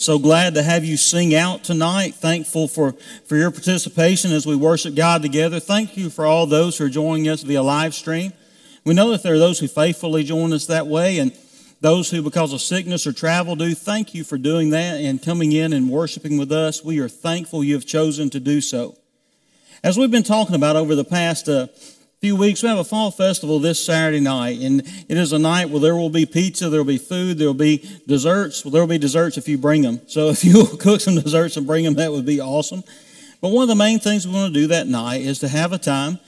So glad to have you sing out tonight. Thankful for, for your participation as we worship God together. Thank you for all those who are joining us via live stream. We know that there are those who faithfully join us that way and those who, because of sickness or travel, do. Thank you for doing that and coming in and worshiping with us. We are thankful you have chosen to do so. As we've been talking about over the past uh, few weeks, we have a fall festival this Saturday night, and it is a night where there will be pizza, there will be food, there will be desserts. Well, there will be desserts if you bring them. So if you cook some desserts and bring them, that would be awesome. But one of the main things we want to do that night is to have a time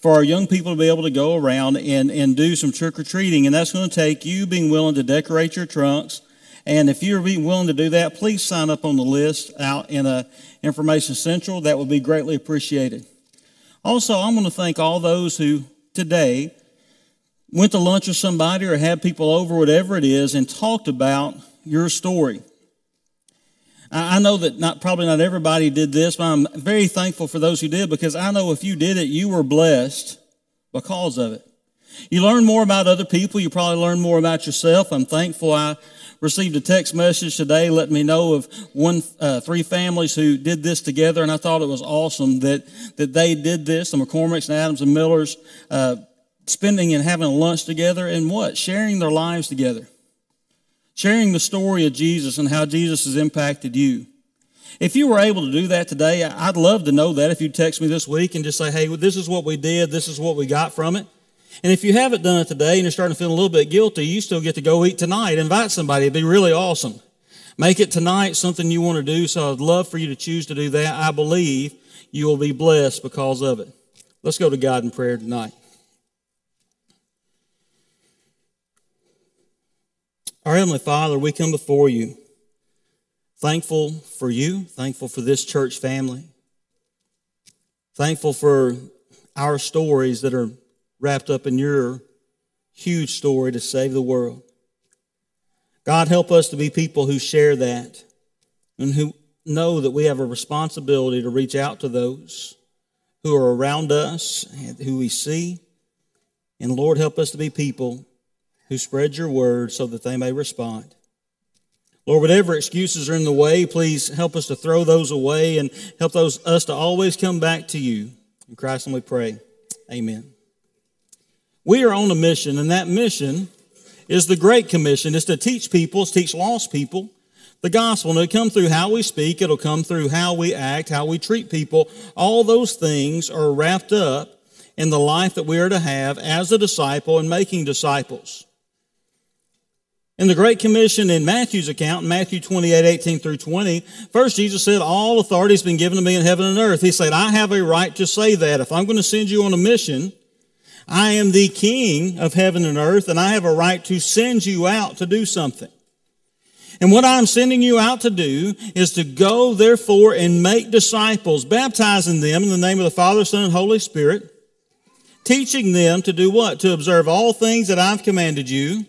for our young people to be able to go around and, and do some trick or treating, and that's going to take you being willing to decorate your trunks. And if you're being willing to do that, please sign up on the list out in a Information Central. That would be greatly appreciated. Also, I'm going to thank all those who today went to lunch with somebody or had people over, whatever it is, and talked about your story. I know that not probably not everybody did this, but I'm very thankful for those who did because I know if you did it, you were blessed because of it. You learn more about other people. You probably learn more about yourself. I'm thankful I received a text message today letting me know of one, uh, three families who did this together, and I thought it was awesome that, that they did this, the McCormicks and Adams and Millers, uh, spending and having lunch together and what? Sharing their lives together. Sharing the story of Jesus and how Jesus has impacted you. If you were able to do that today, I'd love to know that if you text me this week and just say, hey, this is what we did, this is what we got from it. And if you haven't done it today and you're starting to feel a little bit guilty, you still get to go eat tonight. Invite somebody. It'd be really awesome. Make it tonight something you want to do. So I'd love for you to choose to do that. I believe you will be blessed because of it. Let's go to God in prayer tonight. Our Heavenly Father, we come before you thankful for you, thankful for this church family, thankful for our stories that are wrapped up in your huge story to save the world. God, help us to be people who share that and who know that we have a responsibility to reach out to those who are around us, and who we see. And Lord, help us to be people who spread your word so that they may respond. Lord, whatever excuses are in the way, please help us to throw those away and help those, us to always come back to you. In Christ, and we pray. Amen. We are on a mission, and that mission is the Great Commission. It's to teach people, to teach lost people the gospel. And it'll come through how we speak, it'll come through how we act, how we treat people. All those things are wrapped up in the life that we are to have as a disciple and making disciples. In the Great Commission in Matthew's account, Matthew 28, 18 through 20, first Jesus said, All authority has been given to me in heaven and earth. He said, I have a right to say that. If I'm going to send you on a mission, I am the king of heaven and earth, and I have a right to send you out to do something. And what I'm sending you out to do is to go, therefore, and make disciples, baptizing them in the name of the Father, Son, and Holy Spirit, teaching them to do what? To observe all things that I've commanded you.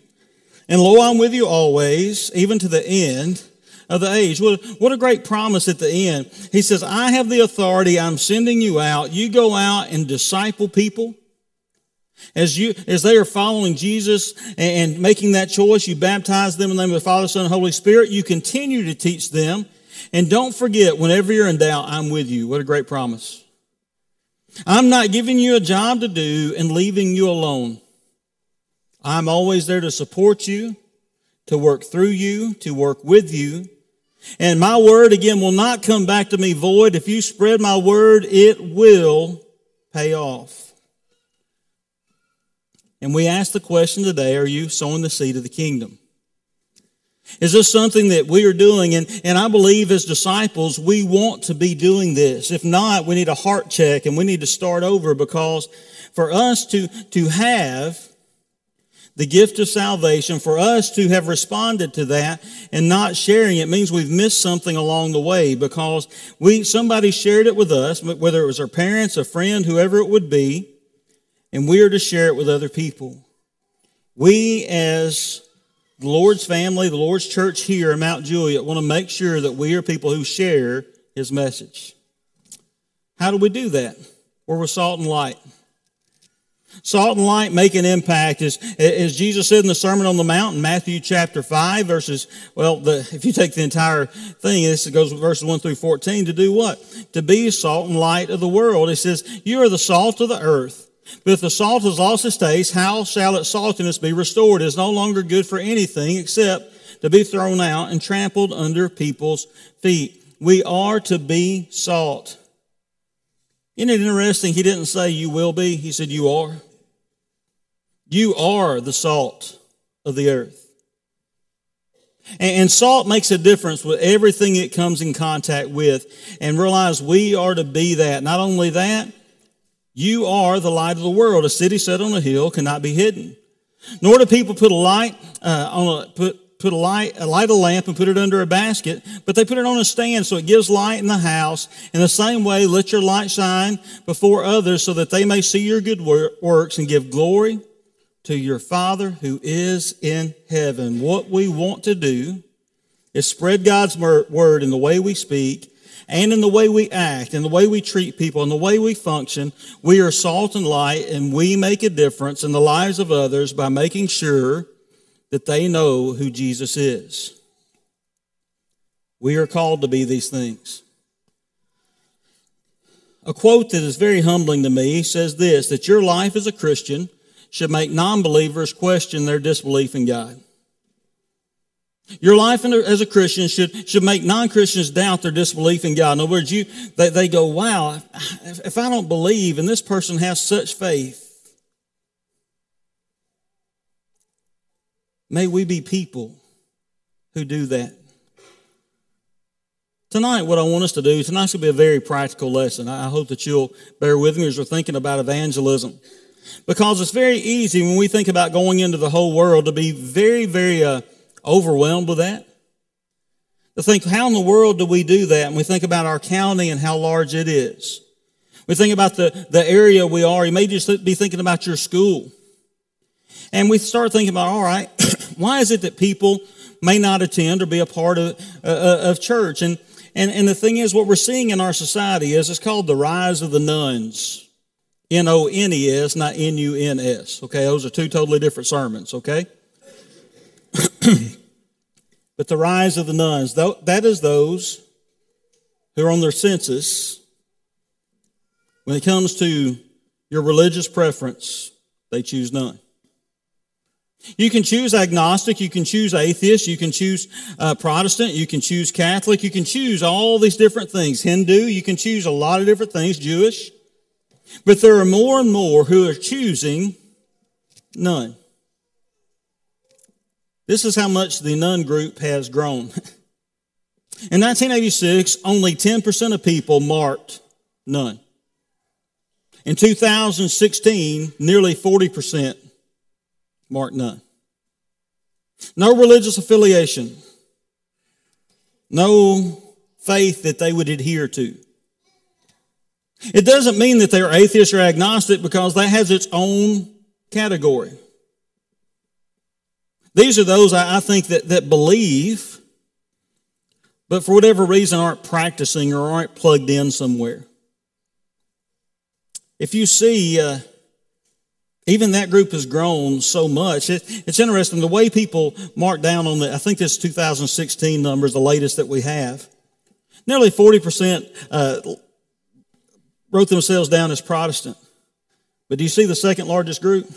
And lo, I'm with you always, even to the end of the age. What, what a great promise at the end. He says, I have the authority. I'm sending you out. You go out and disciple people. As you, as they are following Jesus and, and making that choice, you baptize them in the name of the Father, Son, and Holy Spirit. You continue to teach them. And don't forget, whenever you're in doubt, I'm with you. What a great promise. I'm not giving you a job to do and leaving you alone. I'm always there to support you, to work through you, to work with you. And my word, again, will not come back to me void. If you spread my word, it will pay off. And we ask the question today are you sowing the seed of the kingdom? Is this something that we are doing? And, and I believe as disciples, we want to be doing this. If not, we need a heart check and we need to start over because for us to, to have the gift of salvation, for us to have responded to that and not sharing it means we've missed something along the way because we, somebody shared it with us, whether it was our parents, a friend, whoever it would be and we are to share it with other people. We, as the Lord's family, the Lord's church here in Mount Juliet, want to make sure that we are people who share His message. How do we do that? We're salt and light. Salt and light make an impact. As, as Jesus said in the Sermon on the Mount in Matthew chapter 5, verses, well, the, if you take the entire thing, this goes verses 1 through 14, to do what? To be salt and light of the world. It says, You are the salt of the earth. But if the salt has lost its taste, how shall its saltiness be restored? It is no longer good for anything except to be thrown out and trampled under people's feet. We are to be salt. Isn't it interesting? He didn't say you will be, he said you are. You are the salt of the earth. And salt makes a difference with everything it comes in contact with. And realize we are to be that. Not only that, you are the light of the world. A city set on a hill cannot be hidden. Nor do people put a light uh, on a put put a light, a light a lamp and put it under a basket, but they put it on a stand so it gives light in the house. In the same way, let your light shine before others so that they may see your good works and give glory to your Father who is in heaven. What we want to do is spread God's word in the way we speak and in the way we act, in the way we treat people, in the way we function. We are salt and light and we make a difference in the lives of others by making sure that they know who Jesus is. We are called to be these things. A quote that is very humbling to me says this that your life as a Christian should make non believers question their disbelief in God. Your life as a Christian should, should make non Christians doubt their disbelief in God. In other words, you, they, they go, wow, if, if I don't believe and this person has such faith, May we be people who do that. Tonight, what I want us to do, tonight's going to be a very practical lesson. I hope that you'll bear with me as we're thinking about evangelism. Because it's very easy when we think about going into the whole world to be very, very uh, overwhelmed with that. To think, how in the world do we do that? And we think about our county and how large it is. We think about the, the area we are. You may just be thinking about your school. And we start thinking about, all right, why is it that people may not attend or be a part of, uh, of church? And, and, and the thing is, what we're seeing in our society is it's called the rise of the nones. N O N E S, not N U N S. Okay, those are two totally different sermons, okay? but the rise of the nones, that is those who are on their census. When it comes to your religious preference, they choose none. You can choose agnostic, you can choose atheist, you can choose uh, Protestant, you can choose Catholic, you can choose all these different things. Hindu, you can choose a lot of different things, Jewish. But there are more and more who are choosing none. This is how much the none group has grown. In 1986, only 10% of people marked none. In 2016, nearly 40% marked none. No religious affiliation. No faith that they would adhere to. It doesn't mean that they're atheist or agnostic because that has its own category. These are those I think that, that believe, but for whatever reason aren't practicing or aren't plugged in somewhere. If you see uh, even that group has grown so much. It, it's interesting the way people mark down on the, I think this 2016 number is the latest that we have. Nearly 40% uh, wrote themselves down as Protestant. But do you see the second largest group?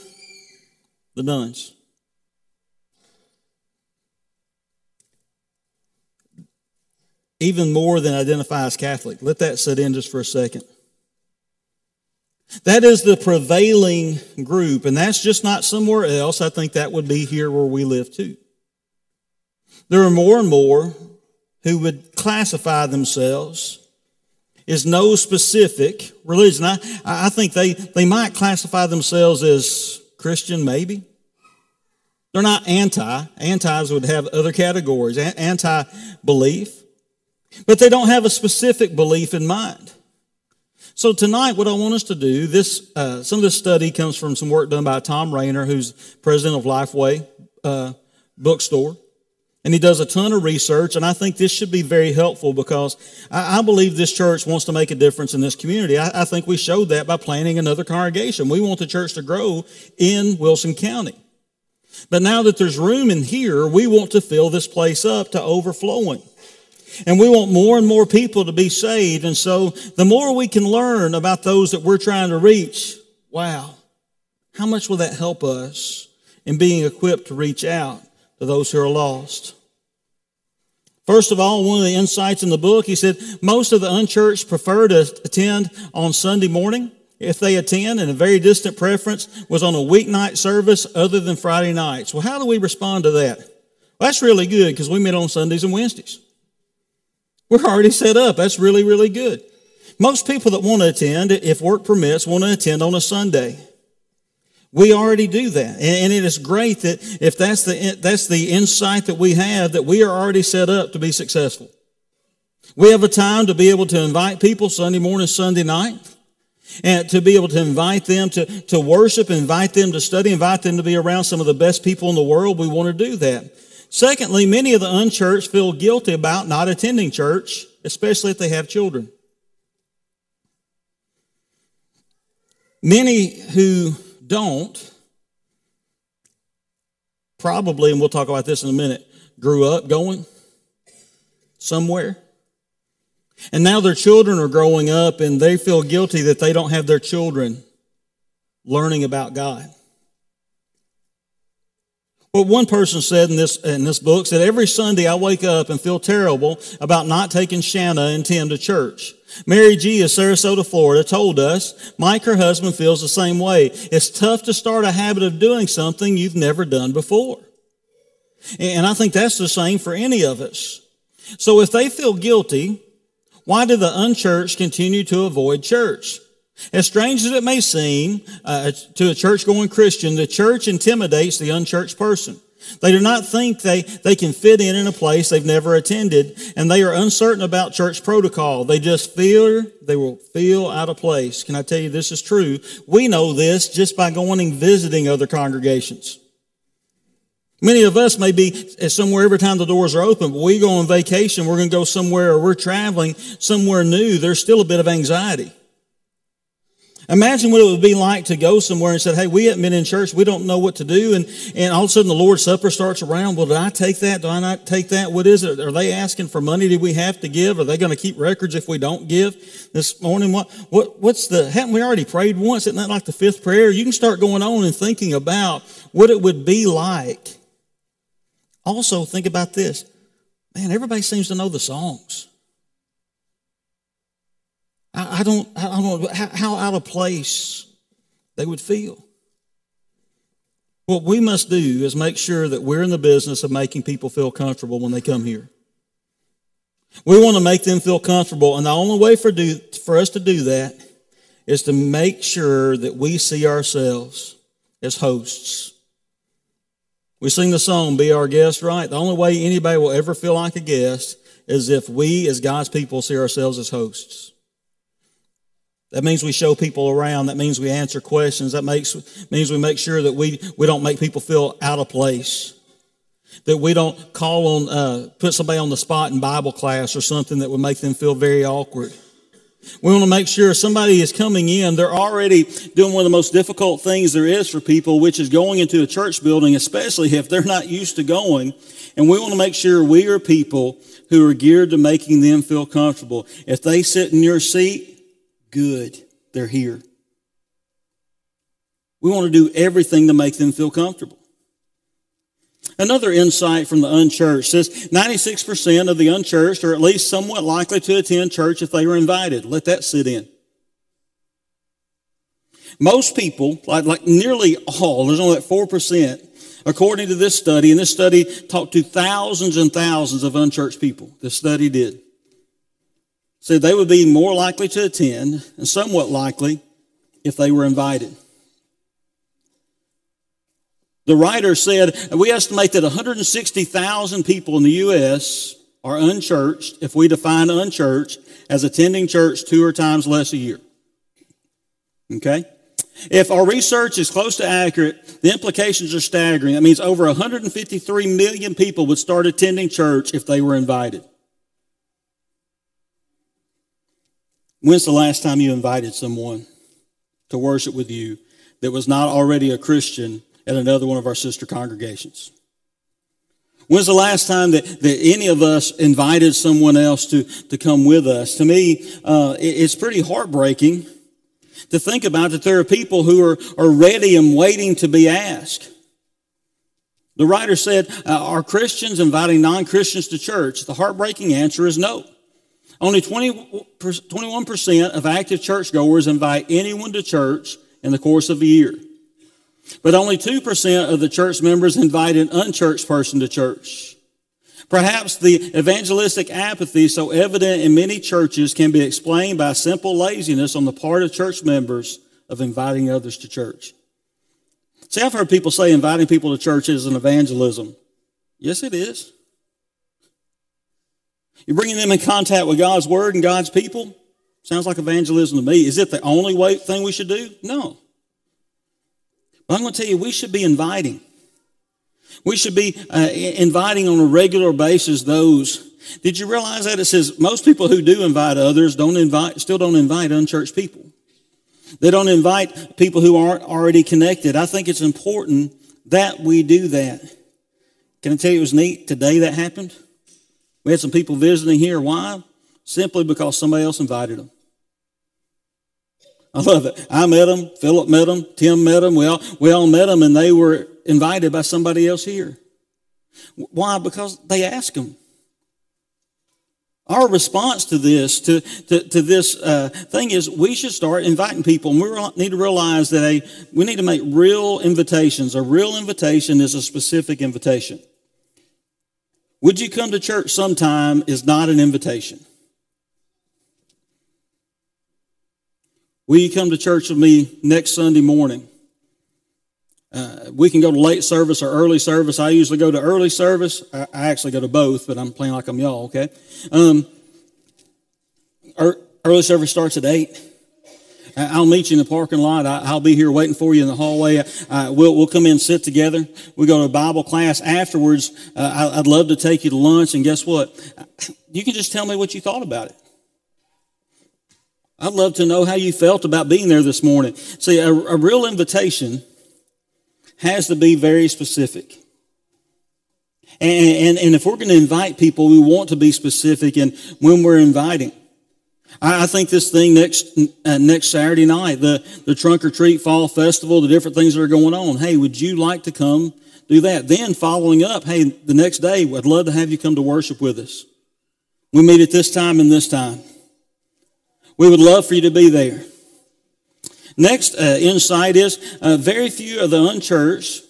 The nones. Even more than identify as Catholic. Let that sit in just for a second. That is the prevailing group, and that's just not somewhere else. I think that would be here where we live too. There are more and more who would classify themselves as no specific religion. I, I think they, they might classify themselves as Christian, maybe. They're not anti. Antis would have other categories, anti belief. But they don't have a specific belief in mind. So tonight, what I want us to do, this uh, some of this study comes from some work done by Thom Rainer, who's president of Lifeway uh, Bookstore. And he does a ton of research, and I think this should be very helpful because I, I believe this church wants to make a difference in this community. I, I think we showed that by planning another congregation. We want the church to grow in Wilson County. But now that there's room in here, we want to fill this place up to overflowing. And we want more and more people to be saved. And so the more we can learn about those that we're trying to reach, wow, how much will that help us in being equipped to reach out to those who are lost? First of all, one of the insights in the book, he said, most of the unchurched prefer to attend on Sunday morning if they attend, and a very distant preference was on a weeknight service other than Friday nights. Well, how do we respond to that? Well, that's really good because we meet on Sundays and Wednesdays. We're already set up. That's really, really good. Most people that want to attend, if work permits, want to attend on a Sunday. We already do that. And it is great that if that's the, that's the insight that we have, that we are already set up to be successful. We have a time to be able to invite people Sunday morning, Sunday night, and to be able to invite them to, to worship, invite them to study, invite them to be around some of the best people in the world. We want to do that. Secondly, many of the unchurched feel guilty about not attending church, especially if they have children. Many who don't probably, and we'll talk about this in a minute, grew up going somewhere. And now their children are growing up and they feel guilty that they don't have their children learning about God. Well, one person said in this, in this book said, every Sunday I wake up and feel terrible about not taking Shanna and Tim to church. Mary G of Sarasota, Florida told us, Mike, her husband, feels the same way. It's tough to start a habit of doing something you've never done before. And I think that's the same for any of us. So if they feel guilty, why do the unchurched continue to avoid church? As strange as it may seem uh, to a church going Christian, the church intimidates the unchurched person. They do not think they, they can fit in in a place they've never attended, and they are uncertain about church protocol. They just feel, they will feel out of place. Can I tell you this is true? We know this just by going and visiting other congregations. Many of us may be somewhere every time the doors are open, but we go on vacation, we're going to go somewhere, or we're traveling somewhere new, there's still a bit of anxiety. Imagine what it would be like to go somewhere and say, Hey, we haven't been in church. We don't know what to do. And, and all of a sudden the Lord's Supper starts around. Well, did I take that? Do I not take that? What is it? Are they asking for money? Do we have to give? Are they going to keep records if we don't give this morning? What, what, what's the, haven't we already prayed once? Isn't that like the fifth prayer? You can start going on and thinking about what it would be like. Also, think about this. Man, everybody seems to know the songs. I, don't, I don't know how, how out of place they would feel. What we must do is make sure that we're in the business of making people feel comfortable when they come here. We want to make them feel comfortable, and the only way for, do, for us to do that is to make sure that we see ourselves as hosts. We sing the song, Be Our Guest, right? The only way anybody will ever feel like a guest is if we, as God's people, see ourselves as hosts. That means we show people around. That means we answer questions. That makes, means we make sure that we, we don't make people feel out of place. That we don't call on, uh, put somebody on the spot in Bible class or something that would make them feel very awkward. We want to make sure somebody is coming in. They're already doing one of the most difficult things there is for people, which is going into a church building, especially if they're not used to going. And we want to make sure we are people who are geared to making them feel comfortable. If they sit in your seat, good. They're here. We want to do everything to make them feel comfortable. Another insight from the unchurched says 96% of the unchurched are at least somewhat likely to attend church if they were invited. Let that sit in. Most people, like, like nearly all, there's only that 4%, according to this study, and this study talked to thousands and thousands of unchurched people. This study did said they would be more likely to attend and somewhat likely if they were invited. The writer said, we estimate that 160,000 people in the U.S. are unchurched if we define unchurched as attending church two or times less a year. Okay? If our research is close to accurate, the implications are staggering. That means over 153 million people would start attending church if they were invited. When's the last time you invited someone to worship with you that was not already a Christian at another one of our sister congregations? When's the last time that, that any of us invited someone else to, to come with us? To me, uh, it, it's pretty heartbreaking to think about that there are people who are, are ready and waiting to be asked. The writer said, uh, Are Christians inviting non Christians to church? The heartbreaking answer is no. Only 20, 21% of active churchgoers invite anyone to church in the course of a year. But only 2% of the church members invite an unchurched person to church. Perhaps the evangelistic apathy so evident in many churches can be explained by simple laziness on the part of church members of inviting others to church. See, I've heard people say inviting people to church is an evangelism. Yes, it is. You're bringing them in contact with God's Word and God's people. Sounds like evangelism to me. Is it the only way, thing we should do? No. But I'm going to tell you, we should be inviting. We should be uh, inviting on a regular basis those. Did you realize that it says most people who do invite others don't invite, still don't invite unchurched people. They don't invite people who aren't already connected. I think it's important that we do that. Can I tell you it was neat today that happened? We had some people visiting here. Why? Simply because somebody else invited them. I love it. I met them. Philip met them. Tim met them. We all, we all met them and they were invited by somebody else here. Why? Because they asked them. Our response to this, to, to, to this uh, thing is we should start inviting people. And we need to realize that a, we need to make real invitations. A real invitation is a specific invitation. Would you come to church sometime is not an invitation. Will you come to church with me next Sunday morning? Uh, we can go to late service or early service. I usually go to early service. I, I actually go to both, but I'm playing like I'm y'all, okay? Um, early service starts at 8. I'll meet you in the parking lot. I'll be here waiting for you in the hallway. We'll, we'll come in and sit together. We go to a Bible class afterwards. Uh, I'd love to take you to lunch. And guess what? You can just tell me what you thought about it. I'd love to know how you felt about being there this morning. See, a, a real invitation has to be very specific. And, and, and if we're going to invite people, we want to be specific in when we're inviting. I think this thing next uh, next Saturday night, the the Trunk or Treat Fall Festival, the different things that are going on. Hey, would you like to come do that? Then following up, hey, the next day, I'd love to have you come to worship with us. We meet at this time and this time. We would love for you to be there. Next uh, insight is uh, very few of the unchurched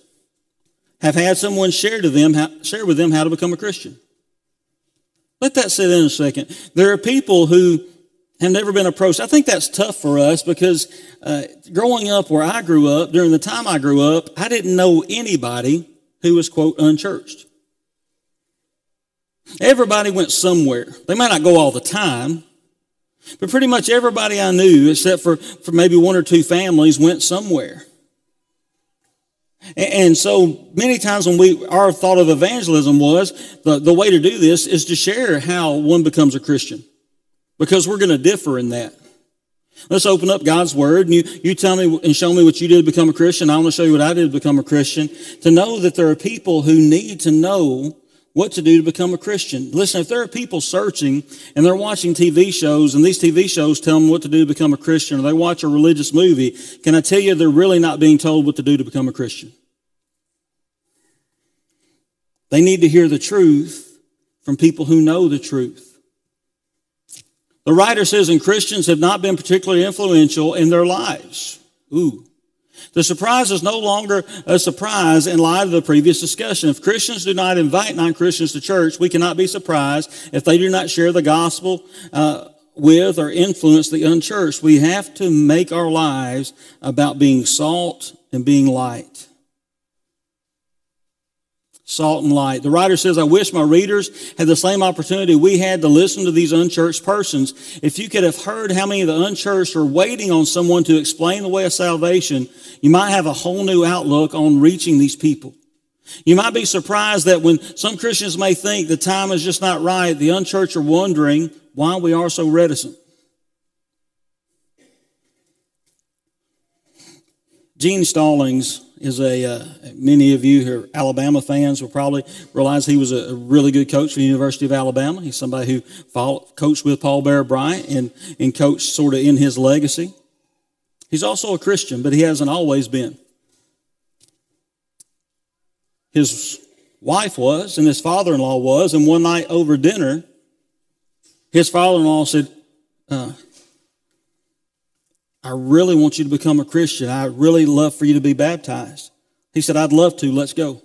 have had someone share to them how, share with them how to become a Christian. Let that sit in a second. There are people who have never been approached. I think that's tough for us because uh, growing up where I grew up, during the time I grew up, I didn't know anybody who was, quote, unchurched. Everybody went somewhere. They might not go all the time, but pretty much everybody I knew, except for, for maybe one or two families, went somewhere. And so many times when we, our thought of evangelism was the, the way to do this is to share how one becomes a Christian because we're going to differ in that. Let's open up God's Word and you, you tell me and show me what you did to become a Christian. I want to show you what I did to become a Christian. To know that there are people who need to know what to do to become a Christian. Listen, if there are people searching and they're watching TV shows and these TV shows tell them what to do to become a Christian or they watch a religious movie, can I tell you they're really not being told what to do to become a Christian? They need to hear the truth from people who know the truth. The writer says, and Christians have not been particularly influential in their lives. Ooh. The surprise is no longer a surprise in light of the previous discussion. If Christians do not invite non-Christians to church, we cannot be surprised if they do not share the gospel uh, with or influence the unchurched. We have to make our lives about being salt and being light. Salt and light. The writer says, I wish my readers had the same opportunity we had to listen to these unchurched persons. If you could have heard how many of the unchurched are waiting on someone to explain the way of salvation, you might have a whole new outlook on reaching these people. You might be surprised that when some Christians may think the time is just not right, the unchurched are wondering why we are so reticent. Gene Stallings is a, uh, many of you who are Alabama fans will probably realize he was a, really good coach for the University of Alabama. He's somebody who followed, coached with Paul Bear Bryant and, and coached sort of in his legacy. He's also a Christian, but he hasn't always been. His wife was, and his father in law was, and one night over dinner, his father in law said, uh, I really want you to become a Christian. I really love for you to be baptized. He said, I'd love to. Let's go.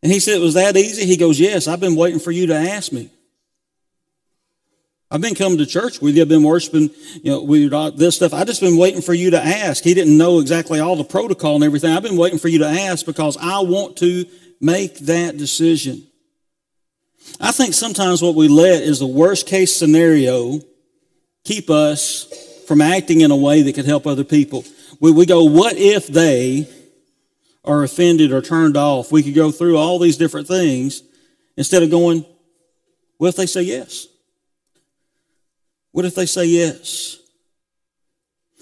And he said, It was that easy? He goes, Yes, I've been waiting for you to ask me. I've been coming to church with you. I've been worshiping, you know, with this stuff. I've just been waiting for you to ask. He didn't know exactly all the protocol and everything. I've been waiting for you to ask because I want to make that decision. I think sometimes what we let is the worst case scenario keep us from acting in a way that could help other people. We, we go, what if they are offended or turned off? We could go through all these different things instead of going, what if they say yes? What if they say yes?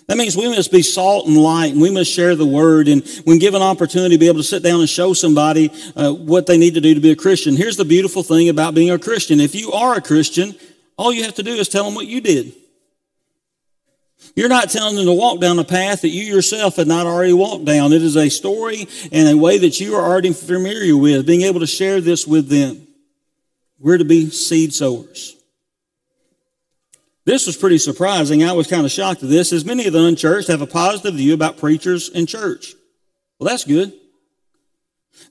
That means we must be salt and light and we must share the word. And when given opportunity, be able to sit down and show somebody uh, what they need to do to be a Christian. Here's the beautiful thing about being a Christian. If you are a Christian, all you have to do is tell them what you did. You're not telling them to walk down a path that you yourself had not already walked down. It is a story and a way that you are already familiar with, being able to share this with them. We're to be seed sowers. This was pretty surprising. I was kind of shocked at this, as many of the unchurched have a positive view about preachers in church. Well, that's good.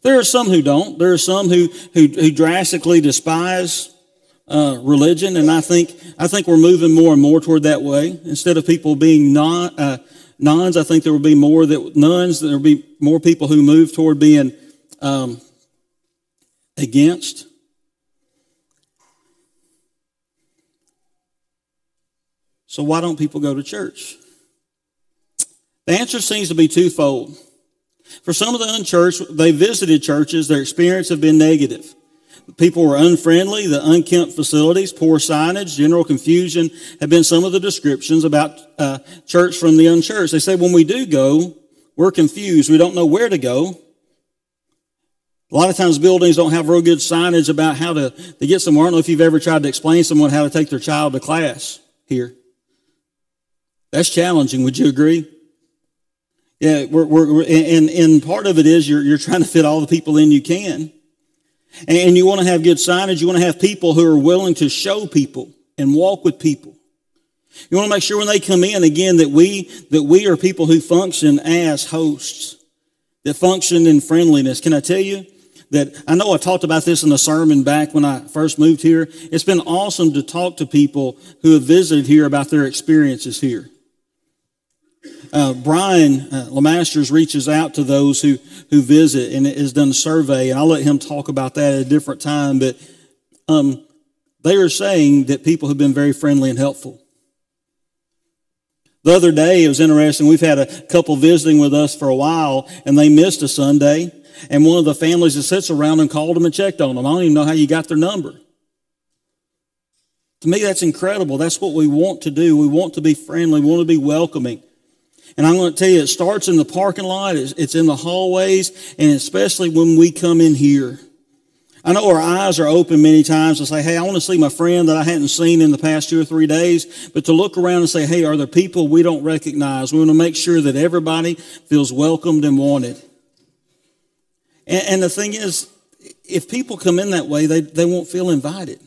There are some who don't. There are some who, who, who drastically despise uh, religion, and I think I think we're moving more and more toward that way. Instead of people being non uh, nones, I think there will be more that nones. There will be more people who move toward being um, against. So why don't people go to church? The answer seems to be twofold. For some of the unchurched, they visited churches, their experience have been negative. People were unfriendly, the unkempt facilities, poor signage, general confusion have been some of the descriptions about uh, church from the unchurched. They say when we do go, we're confused. We don't know where to go. A lot of times buildings don't have real good signage about how to, to get somewhere. I don't know if you've ever tried to explain to someone how to take their child to class here. That's challenging. Would you agree? Yeah, we're, we're, and, and part of it is you're, you're trying to fit all the people in you can. And you want to have good signage. You want to have people who are willing to show people and walk with people. You want to make sure when they come in again that we, that we are people who function as hosts, that function in friendliness. Can I tell you that I know I talked about this in the sermon back when I first moved here. It's been awesome to talk to people who have visited here about their experiences here uh, Brian uh, reaches out to those who, who visit and has done a survey, and I'll let him talk about that at a different time. But um, they are saying that people have been very friendly and helpful. The other day, it was interesting. We've had a couple visiting with us for a while, and they missed a Sunday. And one of the families that sits around them called them and checked on them. I don't even know how you got their number. To me, that's incredible. That's what we want to do. We want to be friendly. We want to be welcoming. And I'm going to tell you, it starts in the parking lot, it's, in the hallways, and especially when we come in here. I know our eyes are open many times to say, hey, I want to see my friend that I hadn't seen in the past two or three days. But to look around and say, hey, are there people we don't recognize? We want to make sure that everybody feels welcomed and wanted. And, and the thing is, if people come in that way, they, they won't feel invited.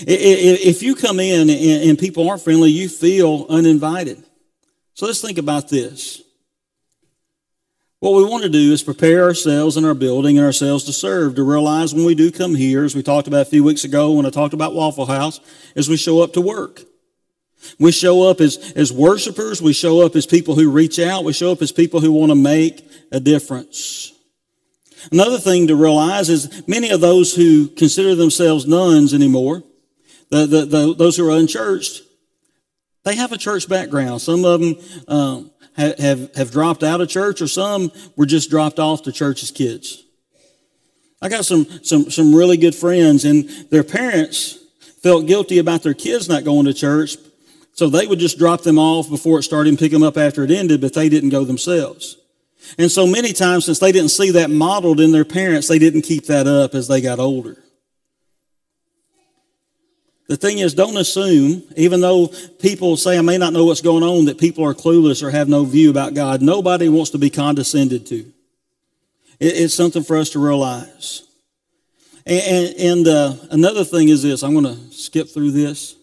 If you come in and people aren't friendly, you feel uninvited. So let's think about this. What we want to do is prepare ourselves and our building and ourselves to serve, to realize when we do come here, as we talked about a few weeks ago when I talked about Waffle House, as we show up to work. We show up as, as worshipers. We show up as people who reach out. We show up as people who want to make a difference. Another thing to realize is many of those who consider themselves nones anymore, the, the, the, those who are unchurched, they have a church background. Some of them um, have, have, have dropped out of church, or some were just dropped off to church as kids. I got some, some, some really good friends, and their parents felt guilty about their kids not going to church, so they would just drop them off before it started and pick them up after it ended, but they didn't go themselves. And so many times, since they didn't see that modeled in their parents, they didn't keep that up as they got older. The thing is, don't assume, even though people say, I may not know what's going on, that people are clueless or have no view about God. Nobody wants to be condescended to. It's something for us to realize. And, and uh, another thing is this I'm going to skip through this.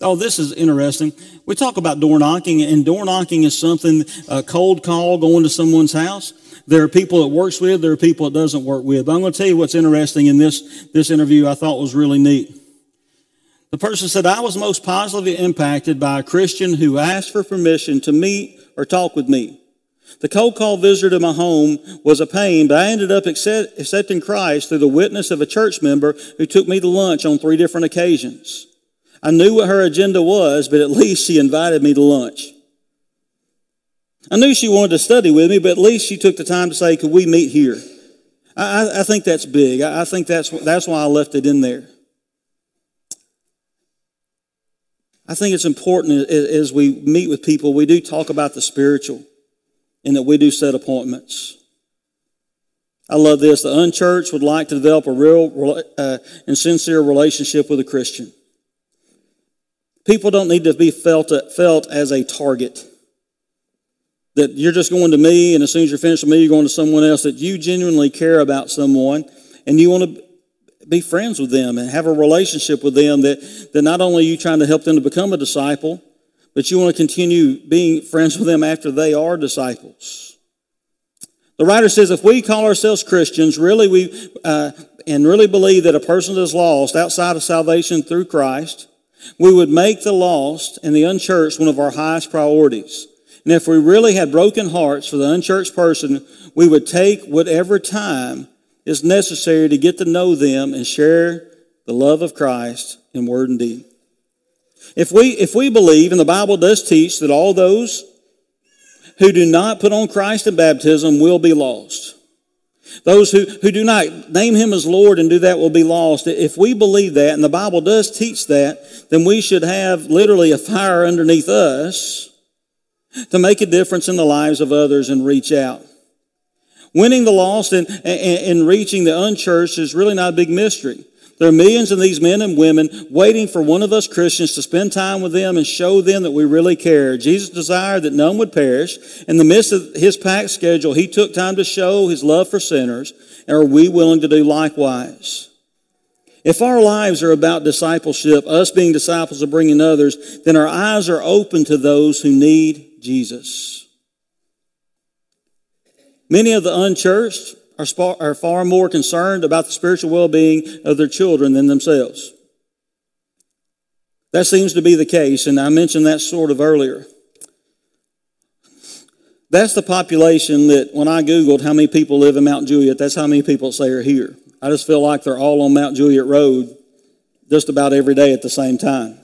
Oh, this is interesting. We talk about door knocking, and door knocking is something, a cold call going to someone's house. There are people it works with, there are people it doesn't work with. But I'm going to tell you what's interesting in this, this interview I thought was really neat. The person said, I was most positively impacted by a Christian who asked for permission to meet or talk with me. The cold call visitor to my home was a pain, but I ended up accept, accepting Christ through the witness of a church member who took me to lunch on three different occasions. I knew what her agenda was, but at least she invited me to lunch. I knew she wanted to study with me, but at least she took the time to say, could we meet here? I, I think that's big. I, I think that's, that's why I left it in there. I think it's important as we meet with people, we do talk about the spiritual and that we do set appointments. I love this. The unchurched would like to develop a real uh, and sincere relationship with a Christian. People don't need to be felt, felt as a target. That you're just going to me, and as soon as you're finished with me, you're going to someone else. That you genuinely care about someone, and you want to be friends with them and have a relationship with them. That, that not only are you trying to help them to become a disciple, but you want to continue being friends with them after they are disciples. The writer says if we call ourselves Christians, really we, uh, and really believe that a person is lost outside of salvation through Christ, we would make the lost and the unchurched one of our highest priorities. And if we really had broken hearts for the unchurched person, we would take whatever time is necessary to get to know them and share the love of Christ in word and deed. If we, if we believe, and the Bible does teach, that all those who do not put on Christ in baptism will be lost. Those who, who do not name him as Lord and do that will be lost. If we believe that, and the Bible does teach that, then we should have literally a fire underneath us to make a difference in the lives of others and reach out. Winning the lost and, and, and reaching the unchurched is really not a big mystery. There are millions of these men and women waiting for one of us Christians to spend time with them and show them that we really care. Jesus desired that none would perish. In the midst of his packed schedule, he took time to show his love for sinners. And are we willing to do likewise? If our lives are about discipleship, us being disciples of bringing others, then our eyes are open to those who need Jesus. Many of the unchurched are, are far more concerned about the spiritual well being of their children than themselves. That seems to be the case, and I mentioned that sort of earlier. That's the population that when I Googled how many people live in Mount Juliet, that's how many people say are here. I just feel like they're all on Mount Juliet Road just about every day at the same time.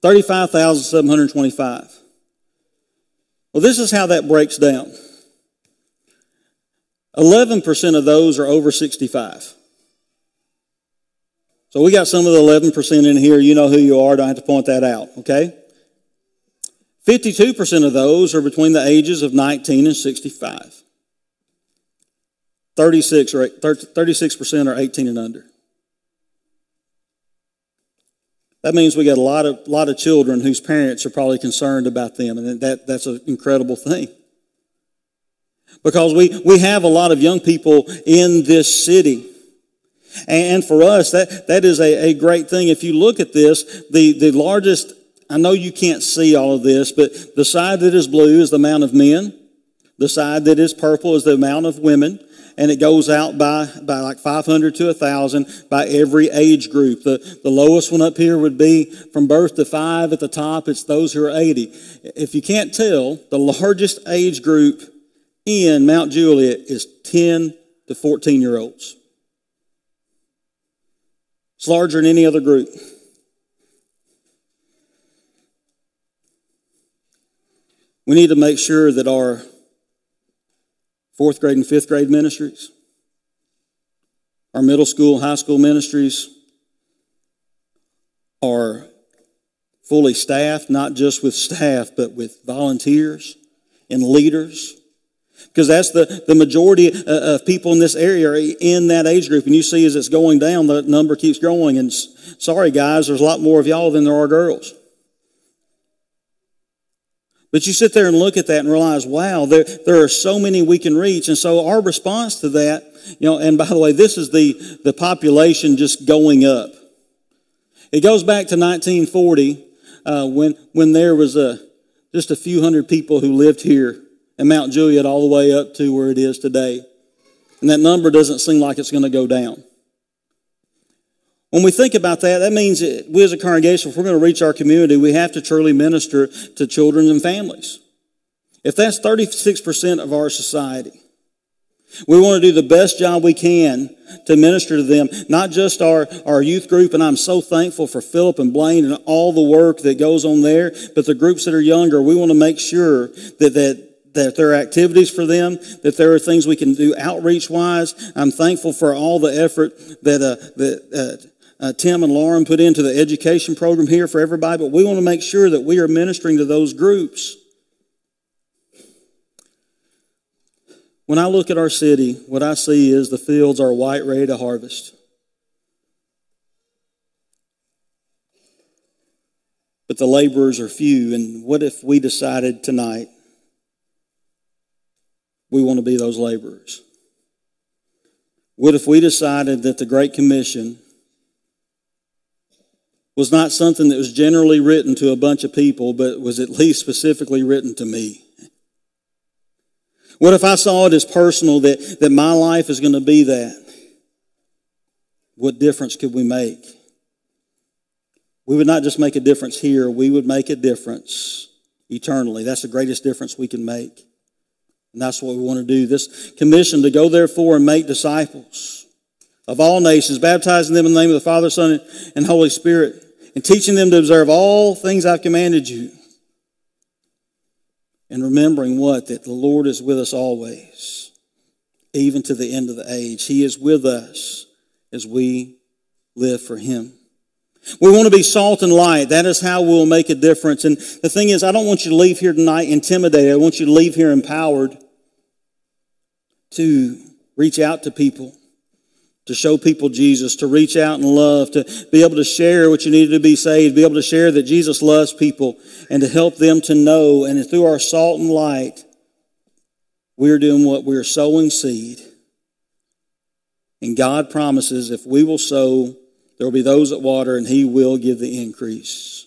35,725. Well, this is how that breaks down. 11% of those are over 65. So we got some of the 11% in here. You know who you are. Don't have to point that out, okay? 52% of those are between the ages of 19 and 65. 36 or 36% are 18 and under. That means we got a lot of, lot of children whose parents are probably concerned about them, and that, that's an incredible thing. Because we, we have a lot of young people in this city. And for us, that, that is a, a great thing. If you look at this, the, the largest, I know you can't see all of this, but the side that is blue is the amount of men. The side that is purple is the amount of women. And it goes out by, by like 500 to 1,000 by every age group. The, the lowest one up here would be from birth to five. At the top, it's those who are 80. If you can't tell, the largest age group in Mount Juliet is 10 to 14 year olds. It's larger than any other group. We need to make sure that our fourth grade and fifth grade ministries, our middle school, high school ministries are fully staffed, not just with staff, but with volunteers and leaders. Because that's the, the majority uh, of people in this area are in that age group. And you see as it's going down, the number keeps growing. And sorry, guys, there's a lot more of y'all than there are girls. But you sit there and look at that and realize, wow, there, there are so many we can reach. And so our response to that, you know, and by the way, this is the, the population just going up. It goes back to 1940 uh, when, when there was a, just a few hundred people who lived here in Mount Juliet all the way up to where it is today. And that number doesn't seem like it's going to go down. When we think about that, that means that we as a congregation, if we're going to reach our community, we have to truly minister to children and families. If that's 36% of our society, we want to do the best job we can to minister to them, not just our, our youth group, and I'm so thankful for Philip and Blaine and all the work that goes on there, but the groups that are younger, we want to make sure that, that that there are activities for them, that there are things we can do outreach wise. I'm thankful for all the effort that, uh, that uh, uh, Tim and Lauren put into the education program here for everybody, but we want to make sure that we are ministering to those groups. When I look at our city, what I see is the fields are white, ready to harvest. But the laborers are few. And what if we decided tonight we want to be those laborers? What if we decided that the Great Commission was not something that was generally written to a bunch of people, but was at least specifically written to me? What if I saw it as personal that, that my life is going to be that? What difference could we make? We would not just make a difference here, we would make a difference eternally. That's the greatest difference we can make. And that's what we want to do. This commission to go therefore and make disciples of all nations, baptizing them in the name of the Father, Son, and Holy Spirit, and teaching them to observe all things I've commanded you. And remembering what? That the Lord is with us always, even to the end of the age. He is with us as we live for Him. We want to be salt and light. That is how we'll make a difference. And the thing is, I don't want you to leave here tonight intimidated. I want you to leave here empowered to reach out to people to show people Jesus, to reach out and love, to be able to share what you needed to be saved, be able to share that Jesus loves people, and to help them to know. And through our salt and light, we're doing what we're sowing seed. And God promises if we will sow, there will be those that water, and He will give the increase.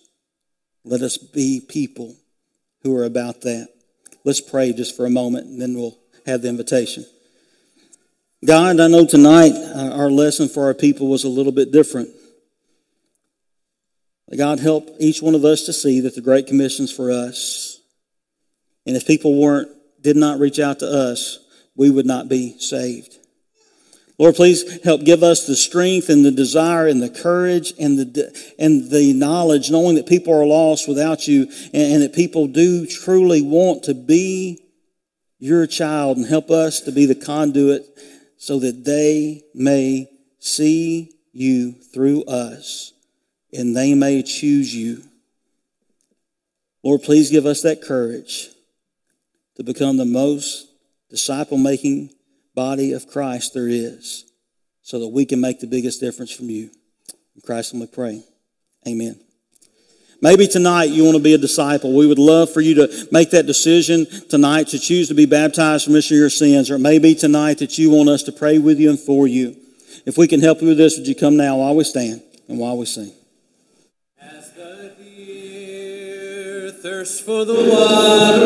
Let us be people who are about that. Let's pray just for a moment, and then we'll have the invitation. God, I know tonight uh, our lesson for our people was a little bit different. God, help each one of us to see that the Great Commission's for us. And if people weren't, did not reach out to us, we would not be saved. Lord, please help give us the strength and the desire and the courage and the, and the knowledge, knowing that people are lost without you and, and that people do truly want to be your child and help us to be the conduit so that they may see you through us and they may choose you. Lord, please give us that courage to become the most disciple making body of Christ there is so that we can make the biggest difference from you. In Christ, we pray. Amen. Maybe tonight you want to be a disciple. We would love for you to make that decision tonight to choose to be baptized for remission of your sins. Or maybe tonight that you want us to pray with you and for you. If we can help you with this, would you come now while we stand and while we sing? As the deer thirst for the water.